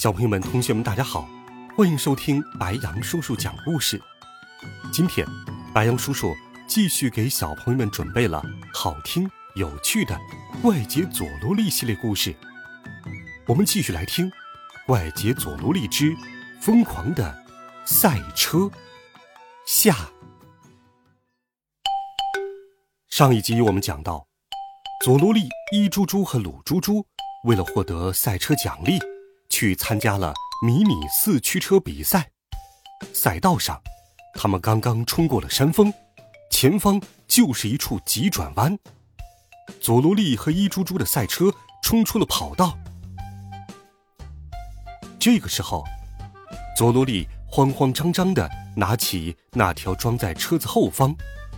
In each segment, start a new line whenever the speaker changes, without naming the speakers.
小朋友们、同学们，大家好，欢迎收听白羊叔叔讲故事。今天，白羊叔叔继续给小朋友们准备了好听、有趣的《怪杰佐罗利》系列故事。我们继续来听《怪杰佐罗利之疯狂的赛车》下。上一集我们讲到，佐罗利、伊猪猪和鲁猪猪为了获得赛车奖励。去参加了迷你四驱车比赛，赛道上，他们刚刚冲过了山峰，前方就是一处急转弯。佐罗利和伊猪猪的赛车冲出了跑道。这个时候，佐罗利慌慌张张的拿起那条装在车子后方、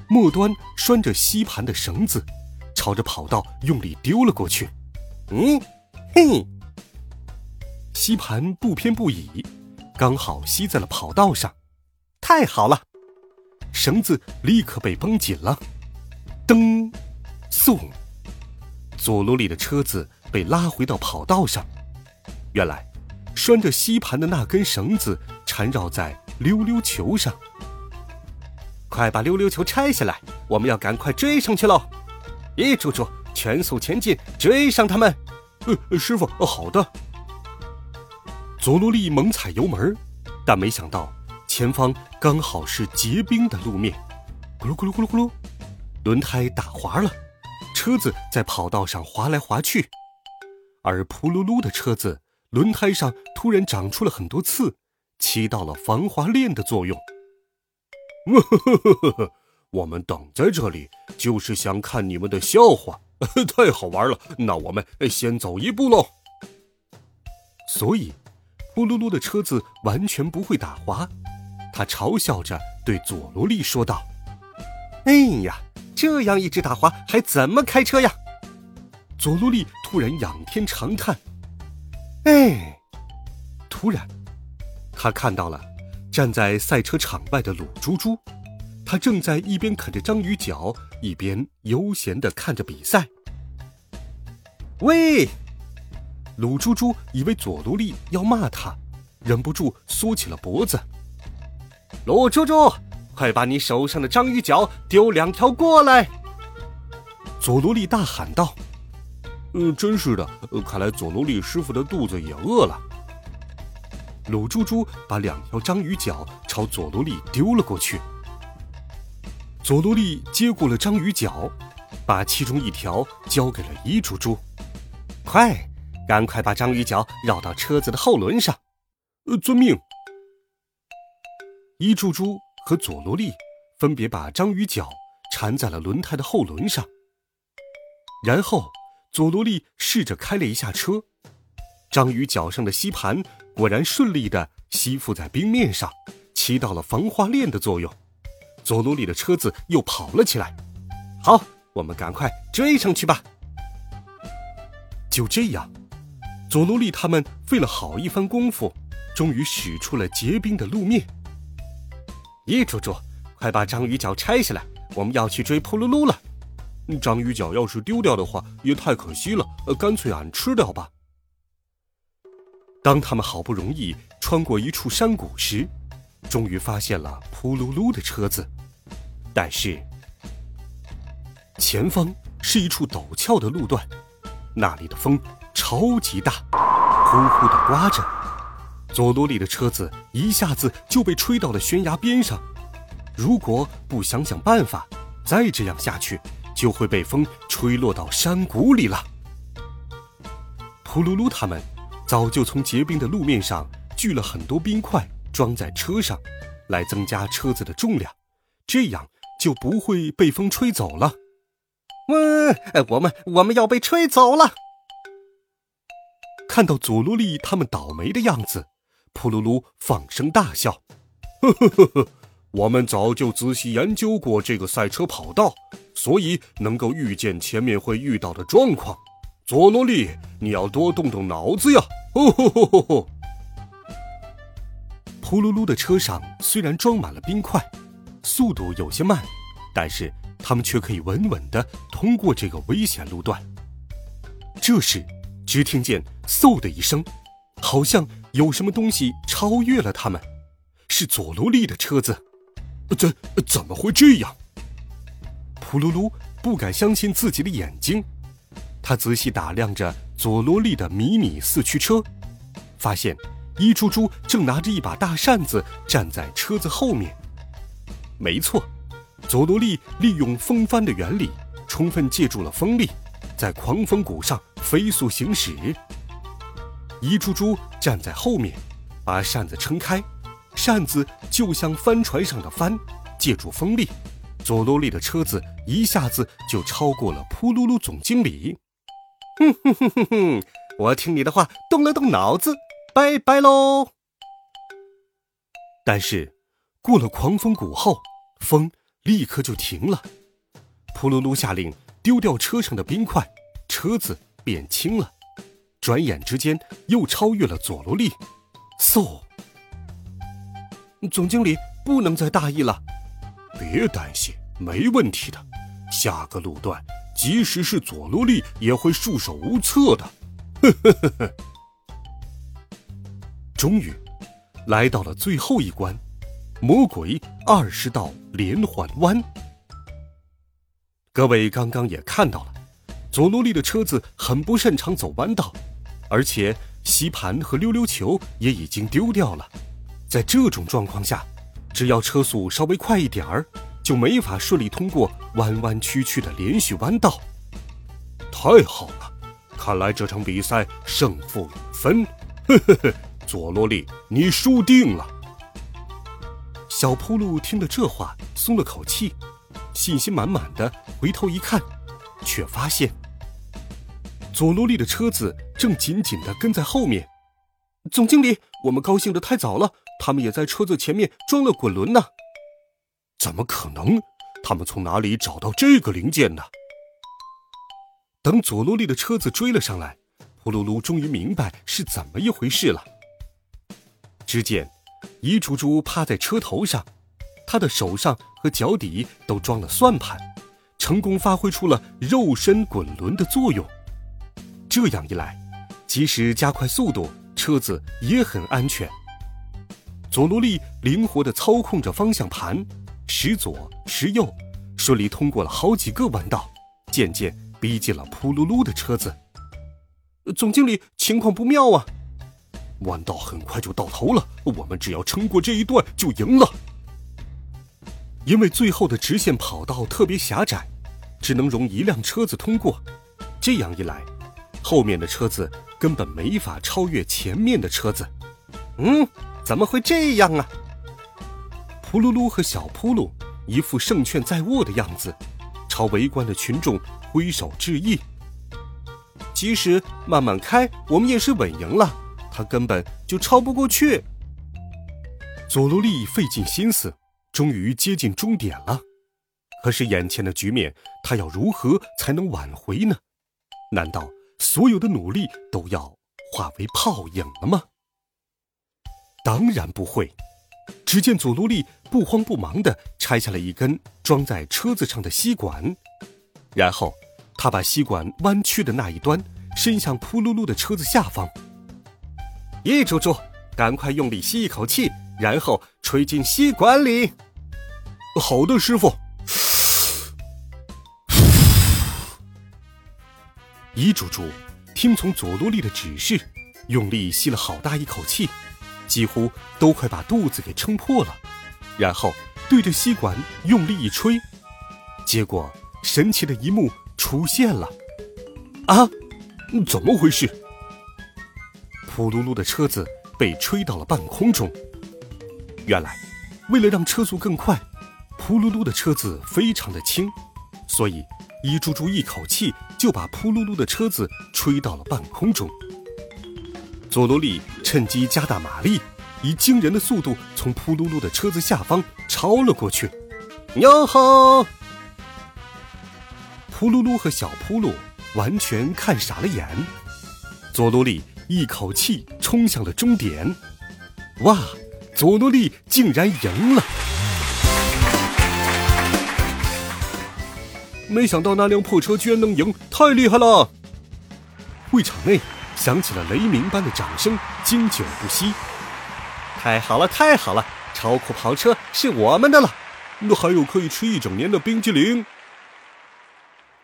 末端拴着吸盘的绳子，朝着跑道用力丢了过去。嗯，嘿。吸盘不偏不倚，刚好吸在了跑道上，太好了！绳子立刻被绷紧了。噔，送，佐罗里的车子被拉回到跑道上。原来，拴着吸盘的那根绳子缠绕在溜溜球上。快把溜溜球拆下来，我们要赶快追上去喽！一猪猪，全速前进，追上他们！
呃，师傅，好的。
佐罗利猛踩油门，但没想到前方刚好是结冰的路面，咕噜咕噜咕噜咕噜，轮胎打滑了，车子在跑道上滑来滑去。而噗噜噜的车子轮胎上突然长出了很多刺，起到了防滑链的作用。
呵呵呵呵呵，我们等在这里就是想看你们的笑话，太好玩了。那我们先走一步喽。
所以。呼噜噜的车子完全不会打滑，他嘲笑着对佐罗利说道：“哎呀，这样一直打滑还怎么开车呀？”佐罗利突然仰天长叹：“哎！”突然，他看到了站在赛车场外的鲁猪猪，他正在一边啃着章鱼脚，一边悠闲的看着比赛。喂！鲁猪猪以为佐罗利要骂他，忍不住缩起了脖子。鲁猪猪，快把你手上的章鱼脚丢两条过来！佐罗利大喊道。
嗯，真是的，看来佐罗利师傅的肚子也饿了。
鲁猪猪把两条章鱼脚朝佐罗利丢了过去。佐罗利接过了章鱼脚，把其中一条交给了伊猪猪。快！赶快把章鱼脚绕到车子的后轮上，
呃，遵命。
伊柱珠和佐罗利分别把章鱼脚缠在了轮胎的后轮上，然后佐罗利试着开了一下车，章鱼脚上的吸盘果然顺利的吸附在冰面上，起到了防滑链的作用。佐罗利的车子又跑了起来。好，我们赶快追上去吧。就这样。佐罗利他们费了好一番功夫，终于驶出了结冰的路面。一猪猪，快把章鱼脚拆下来，我们要去追噗噜噜了。
章鱼脚要是丢掉的话，也太可惜了。呃，干脆俺吃掉吧。
当他们好不容易穿过一处山谷时，终于发现了噗噜噜的车子，但是前方是一处陡峭的路段，那里的风。超级大，呼呼的刮着，佐罗里的车子一下子就被吹到了悬崖边上。如果不想想办法，再这样下去，就会被风吹落到山谷里了。噗噜噜他们早就从结冰的路面上聚了很多冰块，装在车上，来增加车子的重量，这样就不会被风吹走了。喂，我们我们要被吹走了！看到佐罗利他们倒霉的样子，噗噜噜放声大笑：“
呵呵呵呵，我们早就仔细研究过这个赛车跑道，所以能够预见前面会遇到的状况。佐罗利，你要多动动脑子呀！”哦吼吼吼吼！
噗噜噜的车上虽然装满了冰块，速度有些慢，但是他们却可以稳稳的通过这个危险路段。这时，只听见嗖的一声，好像有什么东西超越了他们，是佐罗利的车子。
怎怎么会这样？
噗噜噜不敢相信自己的眼睛，他仔细打量着佐罗利的迷你四驱车，发现。伊猪猪正拿着一把大扇子站在车子后面。没错，佐罗利利用风帆的原理，充分借助了风力，在狂风谷上飞速行驶。一株株站在后面，把扇子撑开，扇子就像帆船上的帆，借助风力，佐罗利的车子一下子就超过了噗噜噜总经理。哼哼哼哼哼，我听你的话，动了动脑子。拜拜喽！但是，过了狂风谷后，风立刻就停了。噗噜噜下令丢掉车上的冰块，车子变轻了。转眼之间，又超越了佐罗利。嗖！总经理不能再大意了。
别担心，没问题的。下个路段，即使是佐罗利也会束手无策的。呵呵呵呵。
终于，来到了最后一关——魔鬼二十道连环弯。各位刚刚也看到了，佐罗利的车子很不擅长走弯道，而且吸盘和溜溜球也已经丢掉了。在这种状况下，只要车速稍微快一点儿，就没法顺利通过弯弯曲曲的连续弯道。
太好了，看来这场比赛胜负有分。呵呵呵。佐罗利，你输定了。
小铺路听了这话，松了口气，信心满满的回头一看，却发现佐罗利的车子正紧紧的跟在后面。总经理，我们高兴的太早了，他们也在车子前面装了滚轮呢。
怎么可能？他们从哪里找到这个零件呢？
等佐罗利的车子追了上来，呼噜噜终于明白是怎么一回事了。只见，伊猪猪趴在车头上，他的手上和脚底都装了算盘，成功发挥出了肉身滚轮的作用。这样一来，即使加快速度，车子也很安全。佐罗利灵活地操控着方向盘，时左时右，顺利通过了好几个弯道，渐渐逼近了噗噜噜的车子。总经理，情况不妙啊！
弯道很快就到头了，我们只要撑过这一段就赢了。
因为最后的直线跑道特别狭窄，只能容一辆车子通过。这样一来，后面的车子根本没法超越前面的车子。嗯，怎么会这样啊？噗噜噜和小扑噜一副胜券在握的样子，朝围观的群众挥手致意。即使慢慢开，我们也是稳赢了。他根本就超不过去。佐罗利费尽心思，终于接近终点了。可是眼前的局面，他要如何才能挽回呢？难道所有的努力都要化为泡影了吗？当然不会。只见佐罗利不慌不忙地拆下了一根装在车子上的吸管，然后他把吸管弯曲的那一端伸向噗噜噜的车子下方。一猪猪，赶快用力吸一口气，然后吹进吸管里。
好的，师傅。
一猪猪听从佐罗利的指示，用力吸了好大一口气，几乎都快把肚子给撑破了。然后对着吸管用力一吹，结果神奇的一幕出现了。
啊，怎么回事？
噗噜噜的车子被吹到了半空中。原来，为了让车速更快，噗噜噜的车子非常的轻，所以一猪猪一口气就把噗噜噜的车子吹到了半空中。佐罗利趁机加大马力，以惊人的速度从扑噜噜的车子下方超了过去。哟吼！扑噜噜和小扑噜完全看傻了眼。佐罗利一口气冲向了终点。哇！佐罗利竟然赢了！
没想到那辆破车居然能赢，太厉害了！
会场内响起了雷鸣般的掌声，经久不息。
太好了，太好了！超酷跑车是我们的了，
那还有可以吃一整年的冰激凌。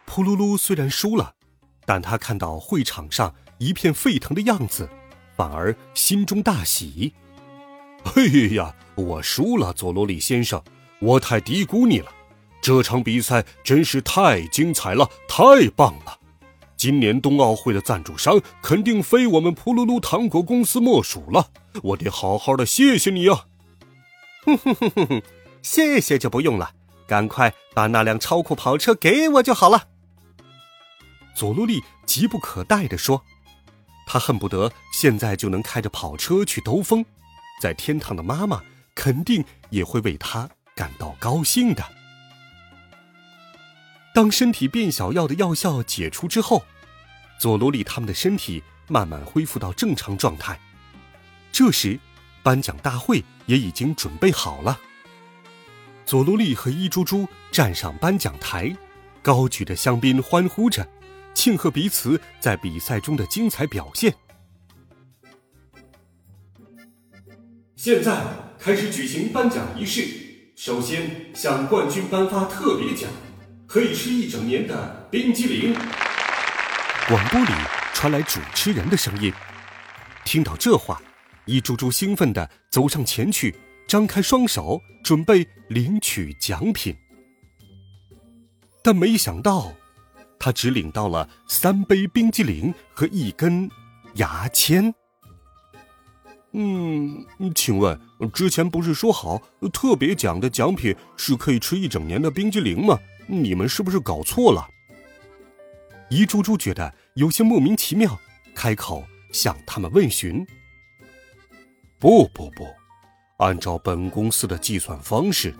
噗噜噜虽然输了，但他看到会场上一片沸腾的样子，反而心中大喜。
嘿呀，我输了，佐罗里先生，我太低估你了。这场比赛真是太精彩了，太棒了！今年冬奥会的赞助商肯定非我们噗噜噜糖果公司莫属了，我得好好的谢谢你呀！
哼哼哼哼哼，谢谢就不用了，赶快把那辆超酷跑车给我就好了。
佐罗利急不可待地说：“他恨不得现在就能开着跑车去兜风，在天堂的妈妈肯定也会为他感到高兴的。”当身体变小药的药效解除之后，佐罗利他们的身体慢慢恢复到正常状态。这时，颁奖大会也已经准备好了。佐罗利和伊猪猪站上颁奖台，高举着香槟，欢呼着，庆贺彼此在比赛中的精彩表现。现在开始举行颁奖仪式，首先向冠军颁发特别奖。可以吃一整年的冰激凌。广播里传来主持人的声音。听到这话，一猪猪兴奋地走上前去，张开双手准备领取奖品。但没想到，他只领到了三杯冰激凌和一根牙签。
嗯，请问之前不是说好特别奖的奖品是可以吃一整年的冰激凌吗？你们是不是搞错了？
一猪猪觉得有些莫名其妙，开口向他们问询。
不不不，按照本公司的计算方式，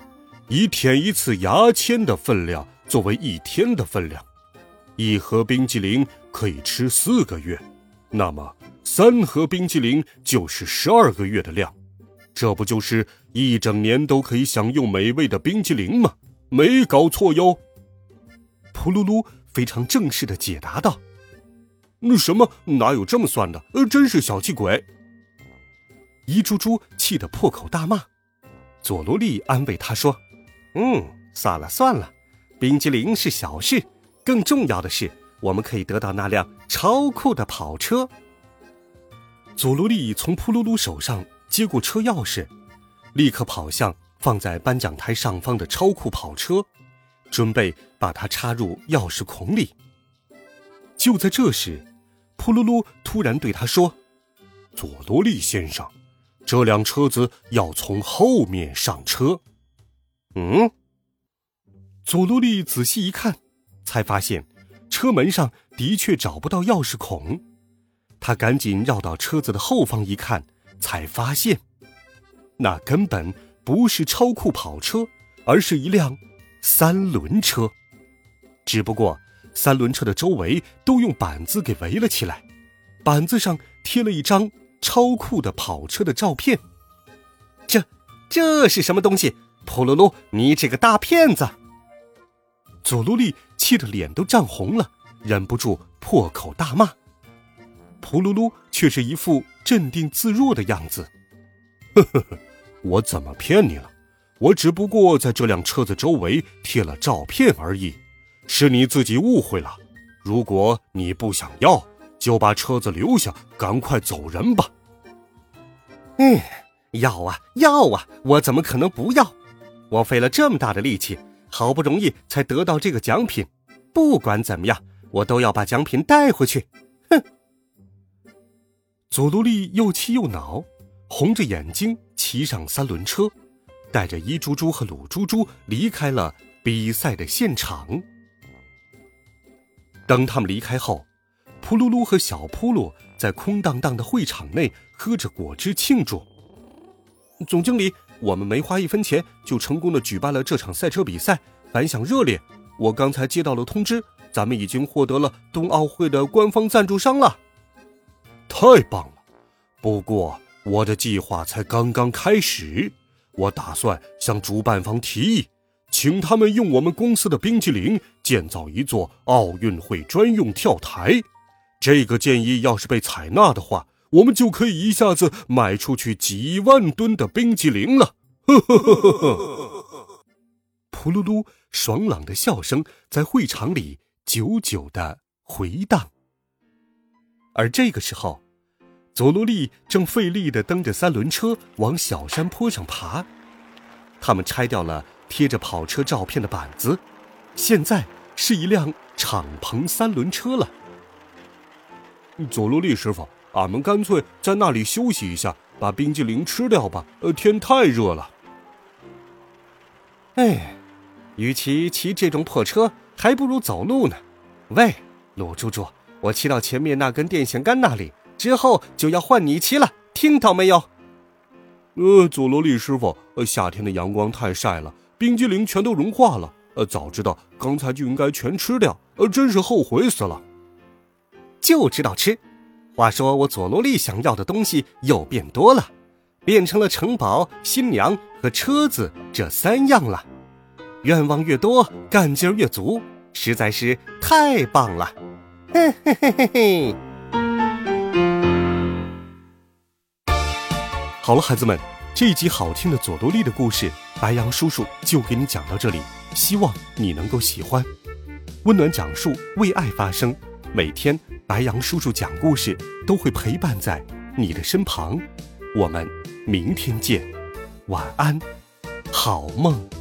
以舔一次牙签的分量作为一天的分量，一盒冰激凌可以吃四个月，那么三盒冰激凌就是十二个月的量，这不就是一整年都可以享用美味的冰激凌吗？没搞错哟，
噗噜噜非常正式的解答道：“
那什么，哪有这么算的？呃，真是小气鬼！”
一猪猪气得破口大骂。佐罗利安慰他说：“
嗯，算了算了，冰激凌是小事，更重要的是，我们可以得到那辆超酷的跑车。”
佐罗利从噗噜噜手上接过车钥匙，立刻跑向。放在颁奖台上方的超酷跑车，准备把它插入钥匙孔里。就在这时，噗噜噜突然对他说：“
佐罗利先生，这辆车子要从后面上车。”
嗯，
佐罗利仔细一看，才发现车门上的确找不到钥匙孔。他赶紧绕到车子的后方一看，才发现那根本。不是超酷跑车，而是一辆三轮车。只不过三轮车的周围都用板子给围了起来，板子上贴了一张超酷的跑车的照片。
这这是什么东西？普鲁鲁，你这个大骗子！
佐罗利气得脸都涨红了，忍不住破口大骂。普鲁鲁却是一副镇定自若的样子。
呵呵呵。我怎么骗你了？我只不过在这辆车子周围贴了照片而已，是你自己误会了。如果你不想要，就把车子留下，赶快走人吧。
嗯，要啊要啊，我怎么可能不要？我费了这么大的力气，好不容易才得到这个奖品，不管怎么样，我都要把奖品带回去。哼！
佐罗利又气又恼，红着眼睛。骑上三轮车，带着一猪猪和鲁猪猪离开了比赛的现场。当他们离开后，噗噜噜和小扑噜在空荡荡的会场内喝着果汁庆祝。总经理，我们没花一分钱就成功的举办了这场赛车比赛，反响热烈。我刚才接到了通知，咱们已经获得了冬奥会的官方赞助商了。
太棒了！不过我的计划才刚刚开始，我打算向主办方提议，请他们用我们公司的冰激凌建造一座奥运会专用跳台。这个建议要是被采纳的话，我们就可以一下子卖出去几万吨的冰激凌了。呵呵呵呵呵！
噗噜噜，爽朗的笑声在会场里久久的回荡。而这个时候，佐罗利正费力的蹬着三轮车往小山坡上爬。他们拆掉了贴着跑车照片的板子，现在是一辆敞篷三轮车了。
佐罗利师傅，俺们干脆在那里休息一下，把冰激凌吃掉吧。呃，天太热了。
哎，与其骑这种破车，还不如走路呢。喂，鲁猪猪，我骑到前面那根电线杆那里，之后就要换你骑了，听到没有？
呃，佐罗利师傅，呃，夏天的阳光太晒了，冰激凌全都融化了。呃，早知道刚才就应该全吃掉，呃，真是后悔死了。
就知道吃。话说我佐罗利想要的东西又变多了，变成了城堡、新娘和车子这三样了。愿望越多，干劲儿越足，实在是太棒了！嘿嘿嘿嘿嘿。
好了，孩子们，这一集好听的佐多利的故事，白羊叔叔就给你讲到这里，希望你能够喜欢。温暖讲述，为爱发声。每天，白羊叔叔讲故事都会陪伴在你的身旁。我们明天见，晚安，好梦。